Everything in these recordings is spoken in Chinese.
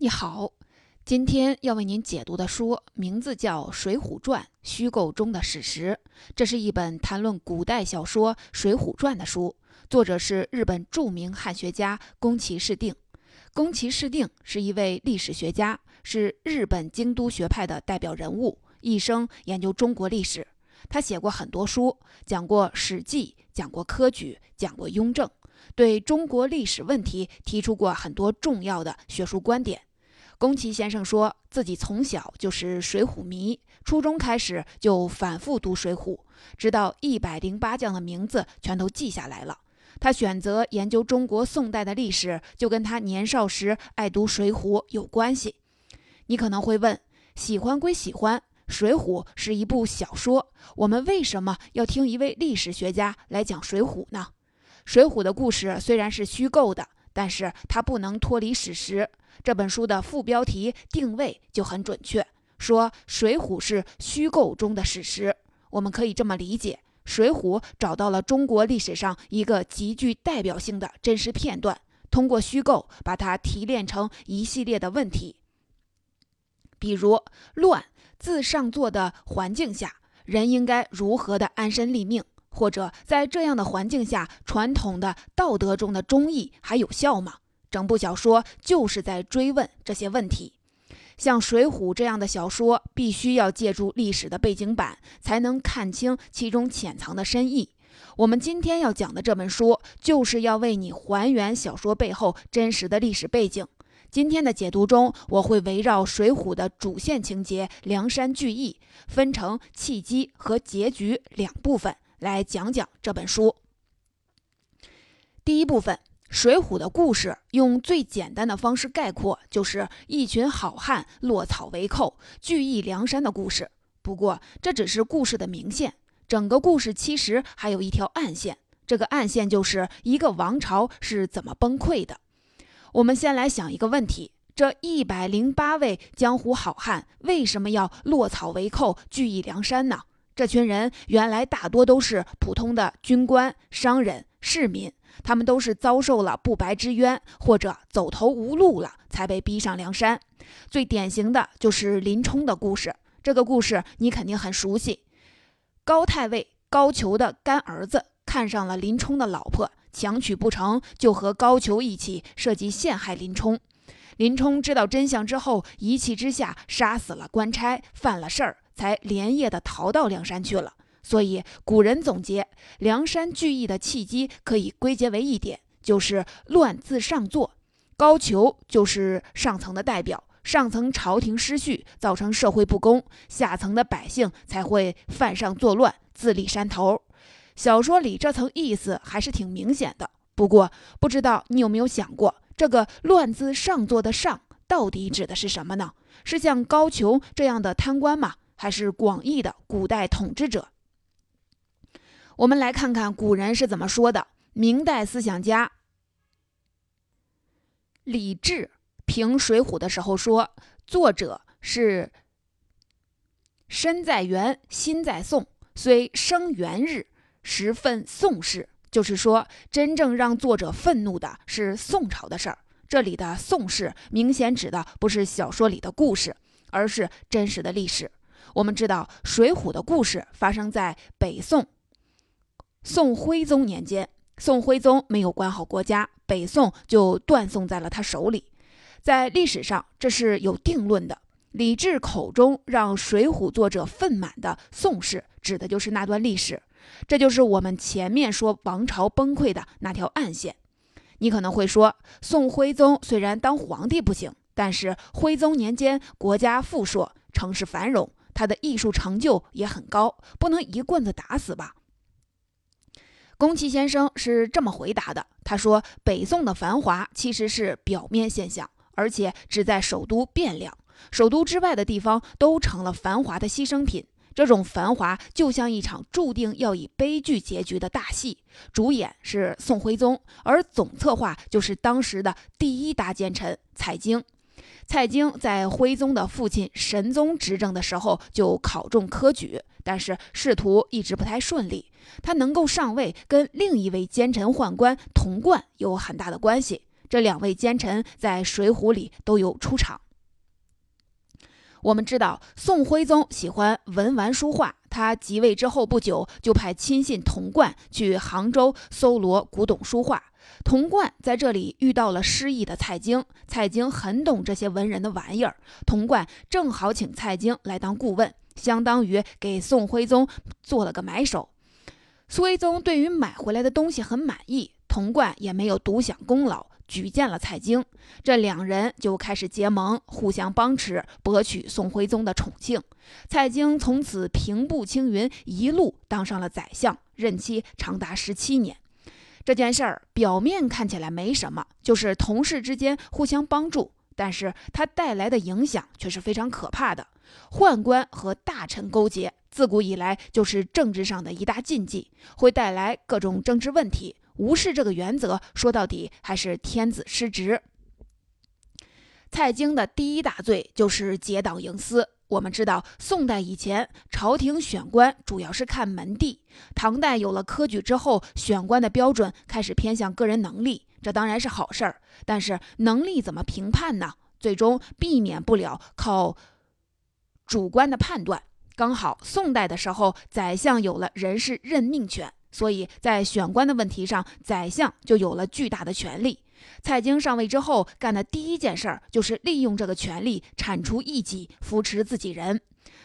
你好，今天要为您解读的书名字叫《水浒传：虚构中的史实》，这是一本谈论古代小说《水浒传》的书，作者是日本著名汉学家宫崎市定。宫崎市定是一位历史学家，是日本京都学派的代表人物，一生研究中国历史。他写过很多书，讲过《史记》，讲过科举，讲过雍正，对中国历史问题提出过很多重要的学术观点。宫崎先生说自己从小就是《水浒》迷，初中开始就反复读《水浒》，直到一百零八将的名字全都记下来了。他选择研究中国宋代的历史，就跟他年少时爱读《水浒》有关系。你可能会问：喜欢归喜欢，《水浒》是一部小说，我们为什么要听一位历史学家来讲《水浒》呢？《水浒》的故事虽然是虚构的，但是它不能脱离史实。这本书的副标题定位就很准确，说《水浒》是虚构中的史实。我们可以这么理解：《水浒》找到了中国历史上一个极具代表性的真实片段，通过虚构把它提炼成一系列的问题，比如乱自上座的环境下，人应该如何的安身立命，或者在这样的环境下，传统的道德中的忠义还有效吗？整部小说就是在追问这些问题。像《水浒》这样的小说，必须要借助历史的背景板，才能看清其中潜藏的深意。我们今天要讲的这本书，就是要为你还原小说背后真实的历史背景。今天的解读中，我会围绕《水浒》的主线情节梁山聚义，分成契机和结局两部分来讲讲这本书。第一部分。《水浒》的故事用最简单的方式概括，就是一群好汉落草为寇，聚义梁山的故事。不过，这只是故事的明线，整个故事其实还有一条暗线。这个暗线就是一个王朝是怎么崩溃的。我们先来想一个问题：这一百零八位江湖好汉为什么要落草为寇，聚义梁山呢？这群人原来大多都是普通的军官、商人、市民。他们都是遭受了不白之冤，或者走投无路了，才被逼上梁山。最典型的就是林冲的故事。这个故事你肯定很熟悉。高太尉高俅的干儿子看上了林冲的老婆，强娶不成，就和高俅一起设计陷害林冲。林冲知道真相之后，一气之下杀死了官差，犯了事儿，才连夜的逃到梁山去了。所以古人总结梁山聚义的契机，可以归结为一点，就是乱自上作。高俅就是上层的代表，上层朝廷失序，造成社会不公，下层的百姓才会犯上作乱，自立山头。小说里这层意思还是挺明显的。不过，不知道你有没有想过，这个乱自上作的上，到底指的是什么呢？是像高俅这样的贪官吗？还是广义的古代统治者？我们来看看古人是怎么说的。明代思想家李治评《水浒》的时候说：“作者是身在元，心在宋，虽生元日，时愤宋事。”就是说，真正让作者愤怒的是宋朝的事儿。这里的宋事明显指的不是小说里的故事，而是真实的历史。我们知道，《水浒》的故事发生在北宋。宋徽宗年间，宋徽宗没有管好国家，北宋就断送在了他手里。在历史上，这是有定论的。李治口中让《水浒》作者愤满的宋氏，指的就是那段历史。这就是我们前面说王朝崩溃的那条暗线。你可能会说，宋徽宗虽然当皇帝不行，但是徽宗年间国家富庶，城市繁荣，他的艺术成就也很高，不能一棍子打死吧？宫崎先生是这么回答的：“他说，北宋的繁华其实是表面现象，而且只在首都汴梁，首都之外的地方都成了繁华的牺牲品。这种繁华就像一场注定要以悲剧结局的大戏，主演是宋徽宗，而总策划就是当时的第一大奸臣蔡京。蔡京在徽宗的父亲神宗执政的时候就考中科举，但是仕途一直不太顺利。”他能够上位，跟另一位奸臣宦官童贯有很大的关系。这两位奸臣在《水浒》里都有出场。我们知道宋徽宗喜欢文玩书画，他即位之后不久，就派亲信童贯去杭州搜罗古董书画。童贯在这里遇到了失意的蔡京，蔡京很懂这些文人的玩意儿，童贯正好请蔡京来当顾问，相当于给宋徽宗做了个买手。苏徽宗对于买回来的东西很满意，童贯也没有独享功劳。举荐了蔡京，这两人就开始结盟，互相帮持，博取宋徽宗的宠幸。蔡京从此平步青云，一路当上了宰相，任期长达十七年。这件事儿表面看起来没什么，就是同事之间互相帮助，但是它带来的影响却是非常可怕的。宦官和大臣勾结，自古以来就是政治上的一大禁忌，会带来各种政治问题。无视这个原则，说到底还是天子失职。蔡京的第一大罪就是结党营私。我们知道，宋代以前朝廷选官主要是看门第，唐代有了科举之后，选官的标准开始偏向个人能力，这当然是好事儿。但是能力怎么评判呢？最终避免不了靠主观的判断。刚好宋代的时候，宰相有了人事任命权。所以在选官的问题上，宰相就有了巨大的权力。蔡京上位之后干的第一件事儿，就是利用这个权力铲除异己，扶持自己人。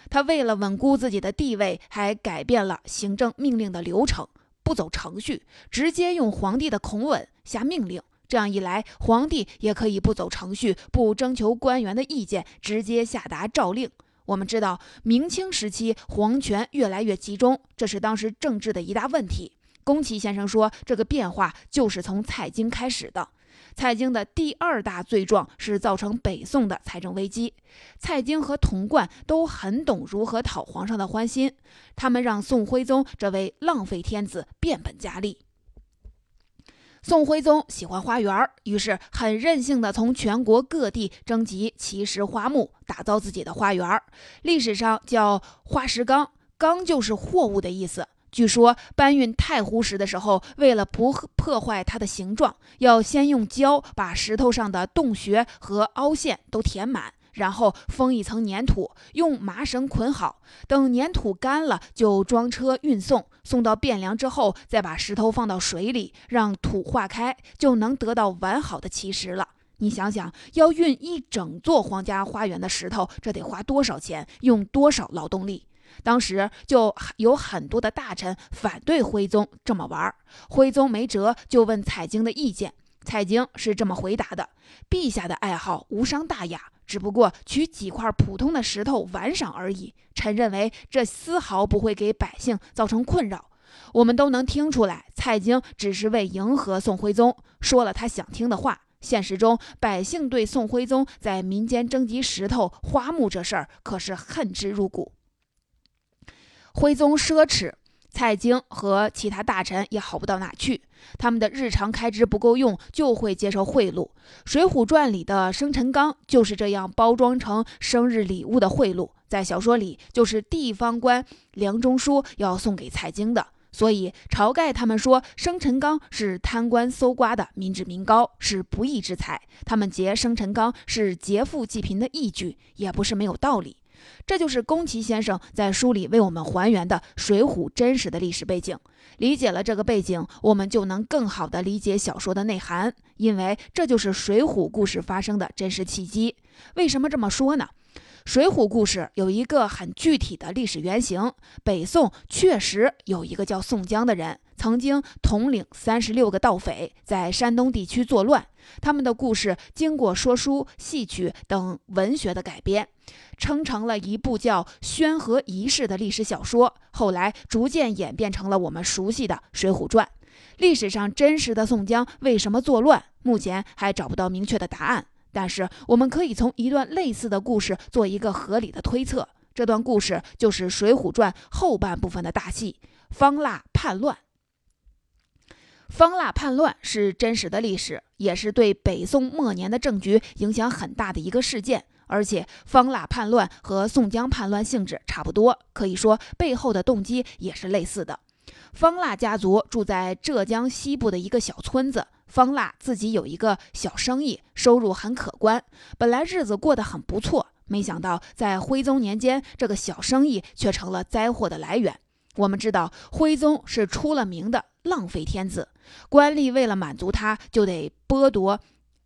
他为了稳固自己的地位，还改变了行政命令的流程，不走程序，直接用皇帝的口吻下命令。这样一来，皇帝也可以不走程序，不征求官员的意见，直接下达诏令。我们知道，明清时期皇权越来越集中，这是当时政治的一大问题。宫崎先生说，这个变化就是从蔡京开始的。蔡京的第二大罪状是造成北宋的财政危机。蔡京和童贯都很懂如何讨皇上的欢心，他们让宋徽宗这位浪费天子变本加厉。宋徽宗喜欢花园，于是很任性的从全国各地征集奇石花木，打造自己的花园。历史上叫花石纲，纲就是货物的意思。据说搬运太湖石的时候，为了不破坏它的形状，要先用胶把石头上的洞穴和凹陷都填满。然后封一层粘土，用麻绳捆好。等粘土干了，就装车运送。送到汴梁之后，再把石头放到水里，让土化开，就能得到完好的奇石了。你想想，要运一整座皇家花园的石头，这得花多少钱，用多少劳动力？当时就有很多的大臣反对徽宗这么玩。徽宗没辙，就问蔡京的意见。蔡京是这么回答的：“陛下的爱好无伤大雅。”只不过取几块普通的石头玩赏而已，臣认为这丝毫不会给百姓造成困扰。我们都能听出来，蔡京只是为迎合宋徽宗说了他想听的话。现实中，百姓对宋徽宗在民间征集石头花木这事儿可是恨之入骨。徽宗奢侈。蔡京和其他大臣也好不到哪去，他们的日常开支不够用，就会接受贿赂。《水浒传》里的生辰纲就是这样包装成生日礼物的贿赂，在小说里就是地方官梁中书要送给蔡京的。所以晁盖他们说生辰纲是贪官搜刮的民脂民膏，是不义之财，他们劫生辰纲是劫富济贫的义举，也不是没有道理。这就是宫崎先生在书里为我们还原的《水浒》真实的历史背景。理解了这个背景，我们就能更好地理解小说的内涵，因为这就是《水浒》故事发生的真实契机。为什么这么说呢？《水浒》故事有一个很具体的历史原型，北宋确实有一个叫宋江的人。曾经统领三十六个盗匪，在山东地区作乱。他们的故事经过说书、戏曲等文学的改编，称成了一部叫《宣和遗事》的历史小说。后来逐渐演变成了我们熟悉的《水浒传》。历史上真实的宋江为什么作乱，目前还找不到明确的答案。但是我们可以从一段类似的故事做一个合理的推测。这段故事就是《水浒传》后半部分的大戏——方腊叛乱。方腊叛乱是真实的历史，也是对北宋末年的政局影响很大的一个事件。而且，方腊叛乱和宋江叛乱性质差不多，可以说背后的动机也是类似的。方腊家族住在浙江西部的一个小村子，方腊自己有一个小生意，收入很可观，本来日子过得很不错。没想到在徽宗年间，这个小生意却成了灾祸的来源。我们知道，徽宗是出了名的浪费天子，官吏为了满足他，就得剥夺、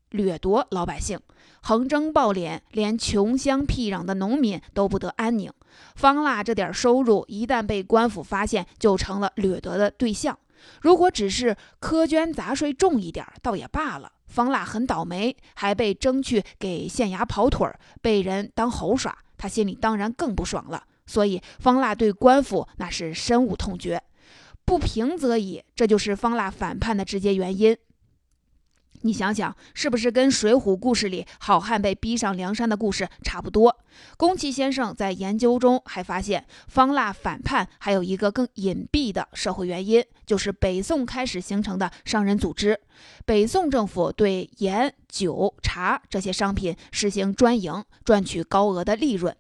掠夺老百姓，横征暴敛，连穷乡僻壤的农民都不得安宁。方腊这点收入，一旦被官府发现，就成了掠夺的对象。如果只是苛捐杂税重一点，倒也罢了。方腊很倒霉，还被征去给县衙跑腿儿，被人当猴耍，他心里当然更不爽了。所以方腊对官府那是深恶痛绝，不平则已，这就是方腊反叛的直接原因。你想想，是不是跟《水浒》故事里好汉被逼上梁山的故事差不多？宫崎先生在研究中还发现，方腊反叛还有一个更隐蔽的社会原因，就是北宋开始形成的商人组织。北宋政府对盐、酒、茶这些商品实行专营，赚取高额的利润，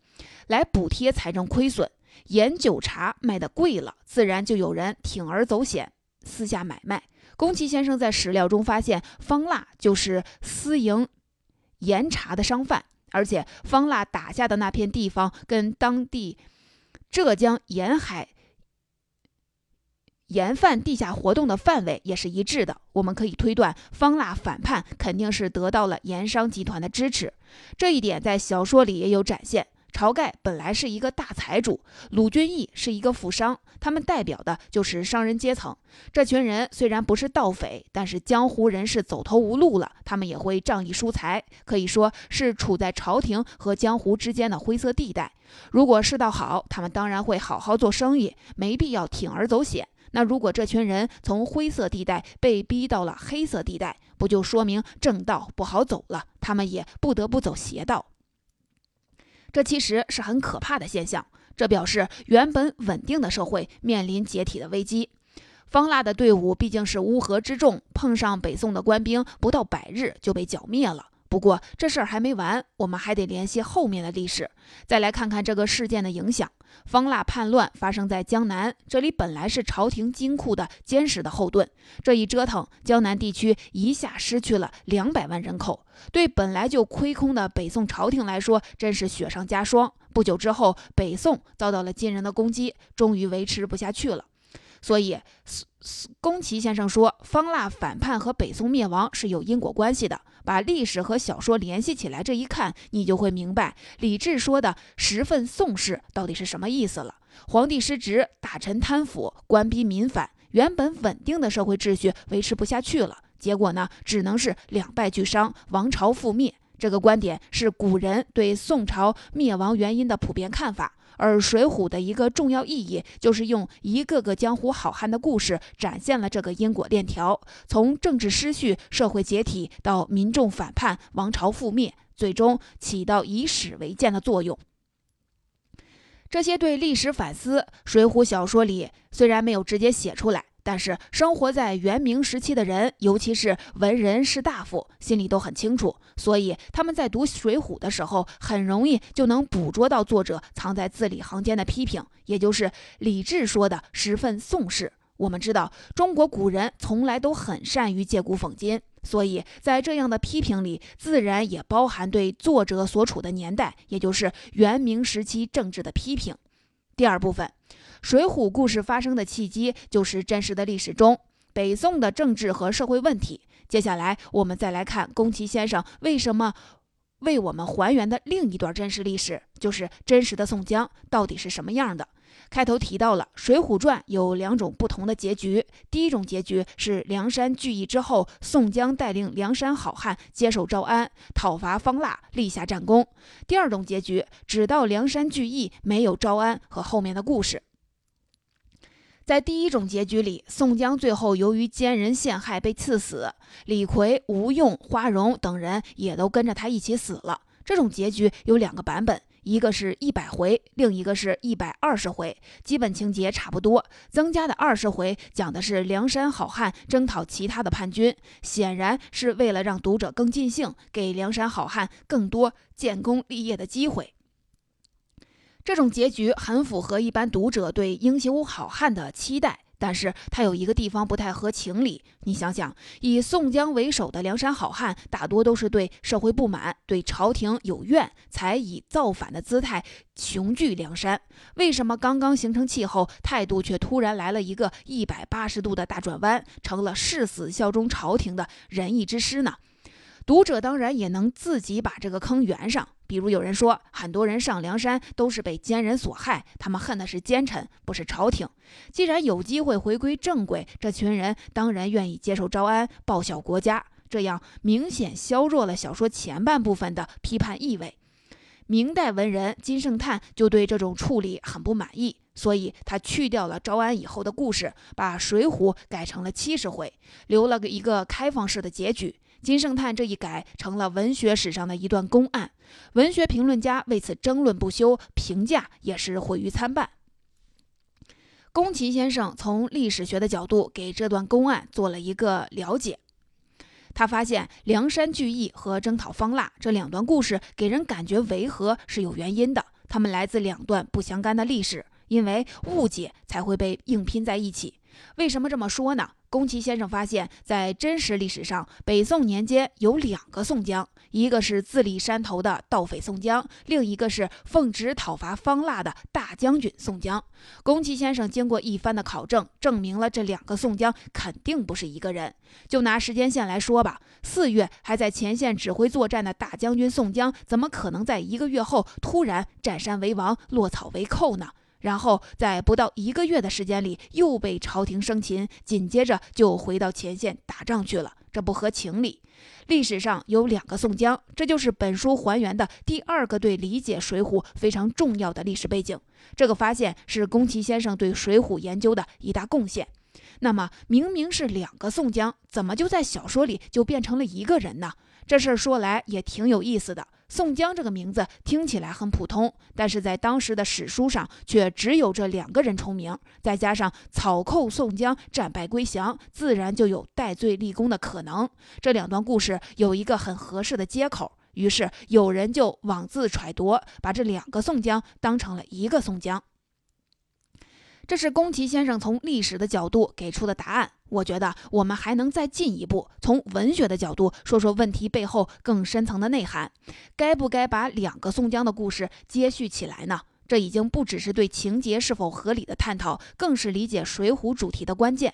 来补贴财政亏损。盐、酒、茶卖的贵了，自然就有人铤而走险，私下买卖。宫崎先生在史料中发现，方腊就是私营盐茶的商贩，而且方腊打下的那片地方跟当地浙江沿海盐贩地下活动的范围也是一致的。我们可以推断，方腊反叛肯定是得到了盐商集团的支持，这一点在小说里也有展现。晁盖本来是一个大财主，鲁俊义是一个富商，他们代表的就是商人阶层。这群人虽然不是盗匪，但是江湖人士走投无路了，他们也会仗义疏财，可以说是处在朝廷和江湖之间的灰色地带。如果世道好，他们当然会好好做生意，没必要铤而走险。那如果这群人从灰色地带被逼到了黑色地带，不就说明正道不好走了？他们也不得不走邪道。这其实是很可怕的现象，这表示原本稳定的社会面临解体的危机。方腊的队伍毕竟是乌合之众，碰上北宋的官兵，不到百日就被剿灭了。不过这事儿还没完，我们还得联系后面的历史，再来看看这个事件的影响。方腊叛乱发生在江南，这里本来是朝廷金库的坚实的后盾，这一折腾，江南地区一下失去了两百万人口，对本来就亏空的北宋朝廷来说，真是雪上加霜。不久之后，北宋遭到了金人的攻击，终于维持不下去了。所以，宫崎先生说，方腊反叛和北宋灭亡是有因果关系的。把历史和小说联系起来，这一看，你就会明白李治说的“十分宋氏”到底是什么意思了。皇帝失职，大臣贪腐，官逼民反，原本稳定的社会秩序维持不下去了。结果呢，只能是两败俱伤，王朝覆灭。这个观点是古人对宋朝灭亡原因的普遍看法。而《水浒》的一个重要意义，就是用一个个江湖好汉的故事，展现了这个因果链条，从政治失序、社会解体到民众反叛、王朝覆灭，最终起到以史为鉴的作用。这些对历史反思，《水浒》小说里虽然没有直接写出来。但是生活在元明时期的人，尤其是文人士大夫，心里都很清楚，所以他们在读《水浒》的时候，很容易就能捕捉到作者藏在字里行间的批评，也就是李治说的十分宋式。我们知道，中国古人从来都很善于借古讽今，所以在这样的批评里，自然也包含对作者所处的年代，也就是元明时期政治的批评。第二部分。水浒故事发生的契机就是真实的历史中北宋的政治和社会问题。接下来我们再来看宫崎先生为什么为我们还原的另一段真实历史，就是真实的宋江到底是什么样的。开头提到了《水浒传》有两种不同的结局，第一种结局是梁山聚义之后，宋江带领梁山好汉接受招安，讨伐方腊，立下战功；第二种结局只到梁山聚义，没有招安和后面的故事。在第一种结局里，宋江最后由于奸人陷害被赐死，李逵、吴用、花荣等人也都跟着他一起死了。这种结局有两个版本，一个是一百回，另一个是一百二十回，基本情节差不多。增加的二十回讲的是梁山好汉征讨其他的叛军，显然是为了让读者更尽兴，给梁山好汉更多建功立业的机会。这种结局很符合一般读者对英雄好汉的期待，但是他有一个地方不太合情理。你想想，以宋江为首的梁山好汉，大多都是对社会不满、对朝廷有怨，才以造反的姿态雄踞梁山。为什么刚刚形成气候，态度却突然来了一个一百八十度的大转弯，成了誓死效忠朝廷的仁义之师呢？读者当然也能自己把这个坑圆上。比如有人说，很多人上梁山都是被奸人所害，他们恨的是奸臣，不是朝廷。既然有机会回归正轨，这群人当然愿意接受招安，报效国家。这样明显削弱了小说前半部分的批判意味。明代文人金圣叹就对这种处理很不满意，所以他去掉了招安以后的故事，把《水浒》改成了七十回，留了个一个开放式的结局。金圣叹这一改，成了文学史上的一段公案，文学评论家为此争论不休，评价也是毁誉参半。宫崎先生从历史学的角度给这段公案做了一个了解，他发现梁山聚义和征讨方腊这两段故事给人感觉违和是有原因的，他们来自两段不相干的历史，因为误解才会被硬拼在一起。为什么这么说呢？宫崎先生发现，在真实历史上，北宋年间有两个宋江，一个是自立山头的盗匪宋江，另一个是奉旨讨伐方腊的大将军宋江。宫崎先生经过一番的考证，证明了这两个宋江肯定不是一个人。就拿时间线来说吧，四月还在前线指挥作战的大将军宋江，怎么可能在一个月后突然占山为王、落草为寇呢？然后在不到一个月的时间里，又被朝廷生擒，紧接着就回到前线打仗去了，这不合情理。历史上有两个宋江，这就是本书还原的第二个对理解《水浒》非常重要的历史背景。这个发现是宫崎先生对《水浒》研究的一大贡献。那么，明明是两个宋江，怎么就在小说里就变成了一个人呢？这事儿说来也挺有意思的。宋江这个名字听起来很普通，但是在当时的史书上却只有这两个人重名，再加上草寇宋江战败归降，自然就有戴罪立功的可能。这两段故事有一个很合适的接口，于是有人就妄自揣度，把这两个宋江当成了一个宋江。这是宫崎先生从历史的角度给出的答案。我觉得我们还能再进一步，从文学的角度说说问题背后更深层的内涵。该不该把两个宋江的故事接续起来呢？这已经不只是对情节是否合理的探讨，更是理解《水浒》主题的关键。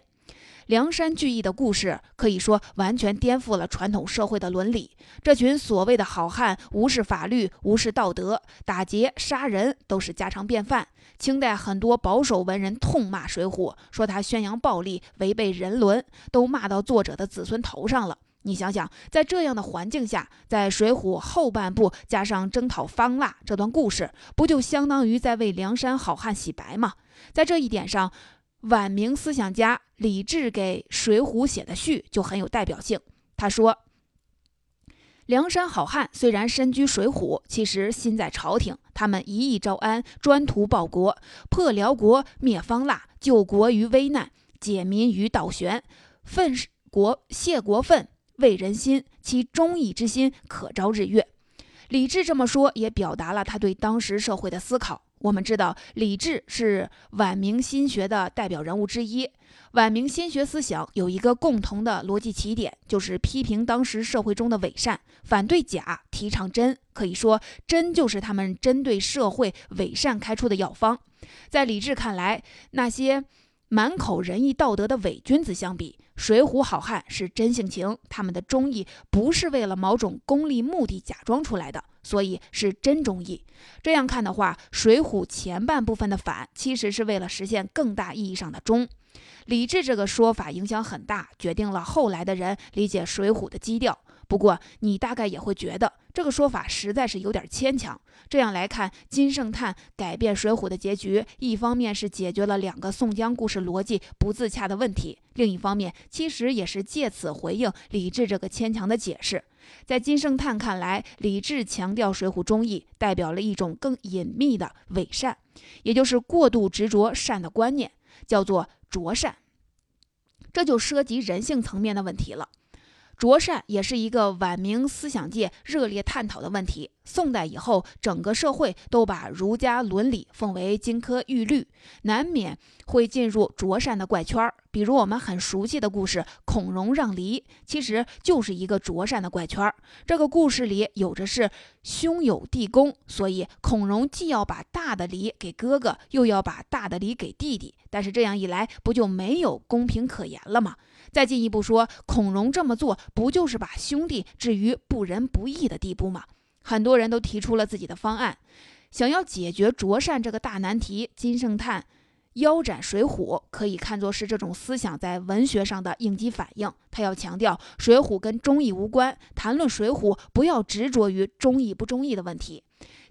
梁山聚义的故事可以说完全颠覆了传统社会的伦理。这群所谓的好汉无视法律、无视道德，打劫杀人都是家常便饭。清代很多保守文人痛骂《水浒》，说他宣扬暴力、违背人伦，都骂到作者的子孙头上了。你想想，在这样的环境下，在《水浒》后半部加上征讨方腊这段故事，不就相当于在为梁山好汉洗白吗？在这一点上，晚明思想家李治给《水浒》写的序就很有代表性。他说：“梁山好汉虽然身居水浒，其实心在朝廷。他们一意招安，专图报国，破辽国，灭方腊，救国于危难，解民于倒悬，奋国谢国愤，为人心。其忠义之心，可昭日月。”李治这么说，也表达了他对当时社会的思考。我们知道，李治是晚明心学的代表人物之一。晚明心学思想有一个共同的逻辑起点，就是批评当时社会中的伪善，反对假，提倡真。可以说，真就是他们针对社会伪善开出的药方。在李治看来，那些满口仁义道德的伪君子相比，水浒好汉是真性情，他们的忠义不是为了某种功利目的假装出来的。所以是真忠义。这样看的话，《水浒》前半部分的反，其实是为了实现更大意义上的忠。李治这个说法影响很大，决定了后来的人理解《水浒》的基调。不过，你大概也会觉得这个说法实在是有点牵强。这样来看，金圣叹改变《水浒》的结局，一方面是解决了两个宋江故事逻辑不自洽的问题，另一方面其实也是借此回应李治这个牵强的解释。在金圣叹看来，李治强调水浒忠义，代表了一种更隐秘的伪善，也就是过度执着善的观念，叫做拙善。这就涉及人性层面的问题了。卓善也是一个晚明思想界热烈探讨的问题。宋代以后，整个社会都把儒家伦理奉为金科玉律，难免会进入卓善的怪圈儿。比如我们很熟悉的故事《孔融让梨》，其实就是一个卓善的怪圈儿。这个故事里有着是兄友弟恭，所以孔融既要把大的梨给哥哥，又要把大的梨给弟弟。但是这样一来，不就没有公平可言了吗？再进一步说，孔融这么做，不就是把兄弟置于不仁不义的地步吗？很多人都提出了自己的方案，想要解决卓善这个大难题。金圣叹腰斩《水浒》，可以看作是这种思想在文学上的应激反应。他要强调，《水浒》跟忠义无关，谈论《水浒》，不要执着于忠义不忠义的问题。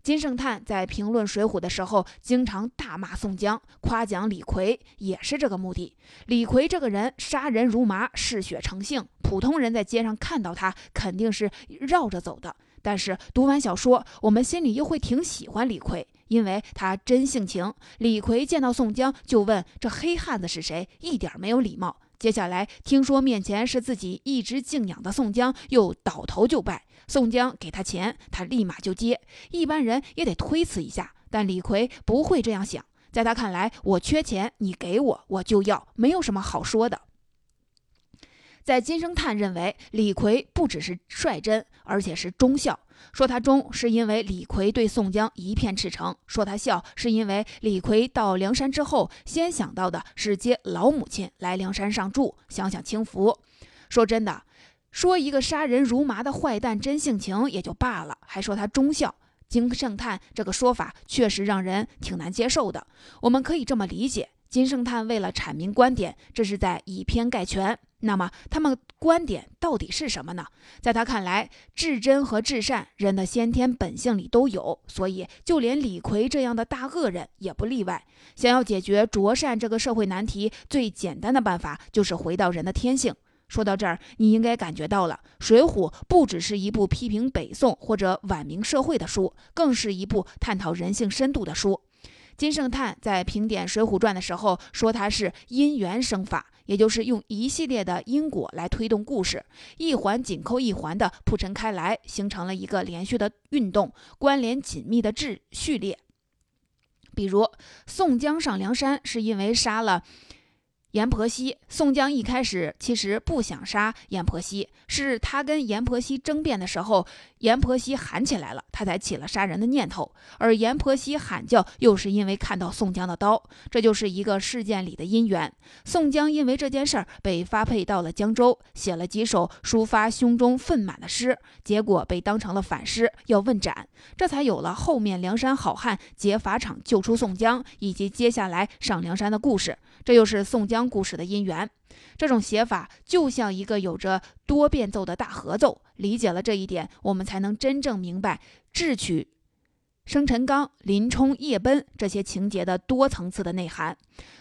金圣叹在评论《水浒》的时候，经常大骂宋江，夸奖李逵，也是这个目的。李逵这个人杀人如麻，嗜血成性，普通人在街上看到他，肯定是绕着走的。但是读完小说，我们心里又会挺喜欢李逵，因为他真性情。李逵见到宋江就问这黑汉子是谁，一点没有礼貌。接下来听说面前是自己一直敬仰的宋江，又倒头就拜。宋江给他钱，他立马就接。一般人也得推辞一下，但李逵不会这样想。在他看来，我缺钱，你给我，我就要，没有什么好说的。在金圣叹认为，李逵不只是率真，而且是忠孝。说他忠，是因为李逵对宋江一片赤诚；说他孝，是因为李逵到梁山之后，先想到的是接老母亲来梁山上住，享享清福。说真的，说一个杀人如麻的坏蛋真性情也就罢了，还说他忠孝。金圣叹这个说法确实让人挺难接受的。我们可以这么理解：金圣叹为了阐明观点，这是在以偏概全。那么他们观点到底是什么呢？在他看来，至真和至善，人的先天本性里都有，所以就连李逵这样的大恶人也不例外。想要解决卓善这个社会难题，最简单的办法就是回到人的天性。说到这儿，你应该感觉到了，《水浒》不只是一部批评北宋或者晚明社会的书，更是一部探讨人性深度的书。金圣叹在评点《水浒传》的时候说，它是因缘生法。也就是用一系列的因果来推动故事，一环紧扣一环的铺陈开来，形成了一个连续的运动，关联紧密的秩序列。比如，宋江上梁山是因为杀了。阎婆惜，宋江一开始其实不想杀阎婆惜，是他跟阎婆惜争辩的时候，阎婆惜喊起来了，他才起了杀人的念头。而阎婆惜喊叫，又是因为看到宋江的刀，这就是一个事件里的因缘。宋江因为这件事儿被发配到了江州，写了几首抒发胸中愤满的诗，结果被当成了反诗，要问斩，这才有了后面梁山好汉劫法场救出宋江，以及接下来上梁山的故事。这又是宋江故事的因缘，这种写法就像一个有着多变奏的大合奏。理解了这一点，我们才能真正明白智取生辰纲、林冲夜奔这些情节的多层次的内涵。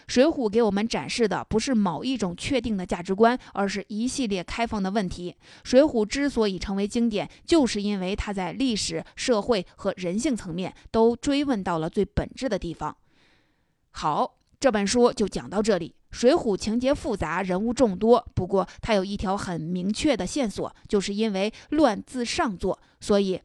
水浒给我们展示的不是某一种确定的价值观，而是一系列开放的问题。水浒之所以成为经典，就是因为它在历史、社会和人性层面都追问到了最本质的地方。好。这本书就讲到这里。水浒情节复杂，人物众多，不过它有一条很明确的线索，就是因为乱自上作，所以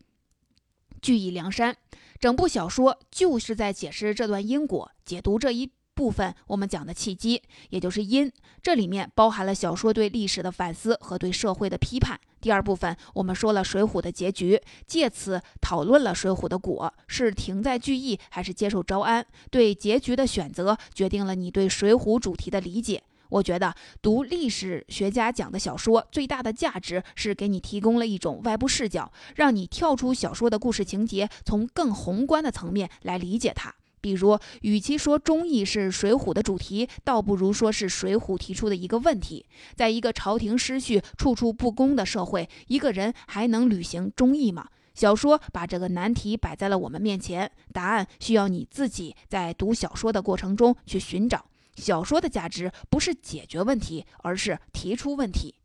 聚义梁山。整部小说就是在解释这段因果，解读这一。部分我们讲的契机，也就是因，这里面包含了小说对历史的反思和对社会的批判。第二部分我们说了《水浒》的结局，借此讨论了《水浒》的果是停在聚义还是接受招安。对结局的选择，决定了你对《水浒》主题的理解。我觉得读历史学家讲的小说最大的价值是给你提供了一种外部视角，让你跳出小说的故事情节，从更宏观的层面来理解它。比如，与其说忠义是《水浒》的主题，倒不如说是《水浒》提出的一个问题：在一个朝廷失序、处处不公的社会，一个人还能履行忠义吗？小说把这个难题摆在了我们面前，答案需要你自己在读小说的过程中去寻找。小说的价值不是解决问题，而是提出问题。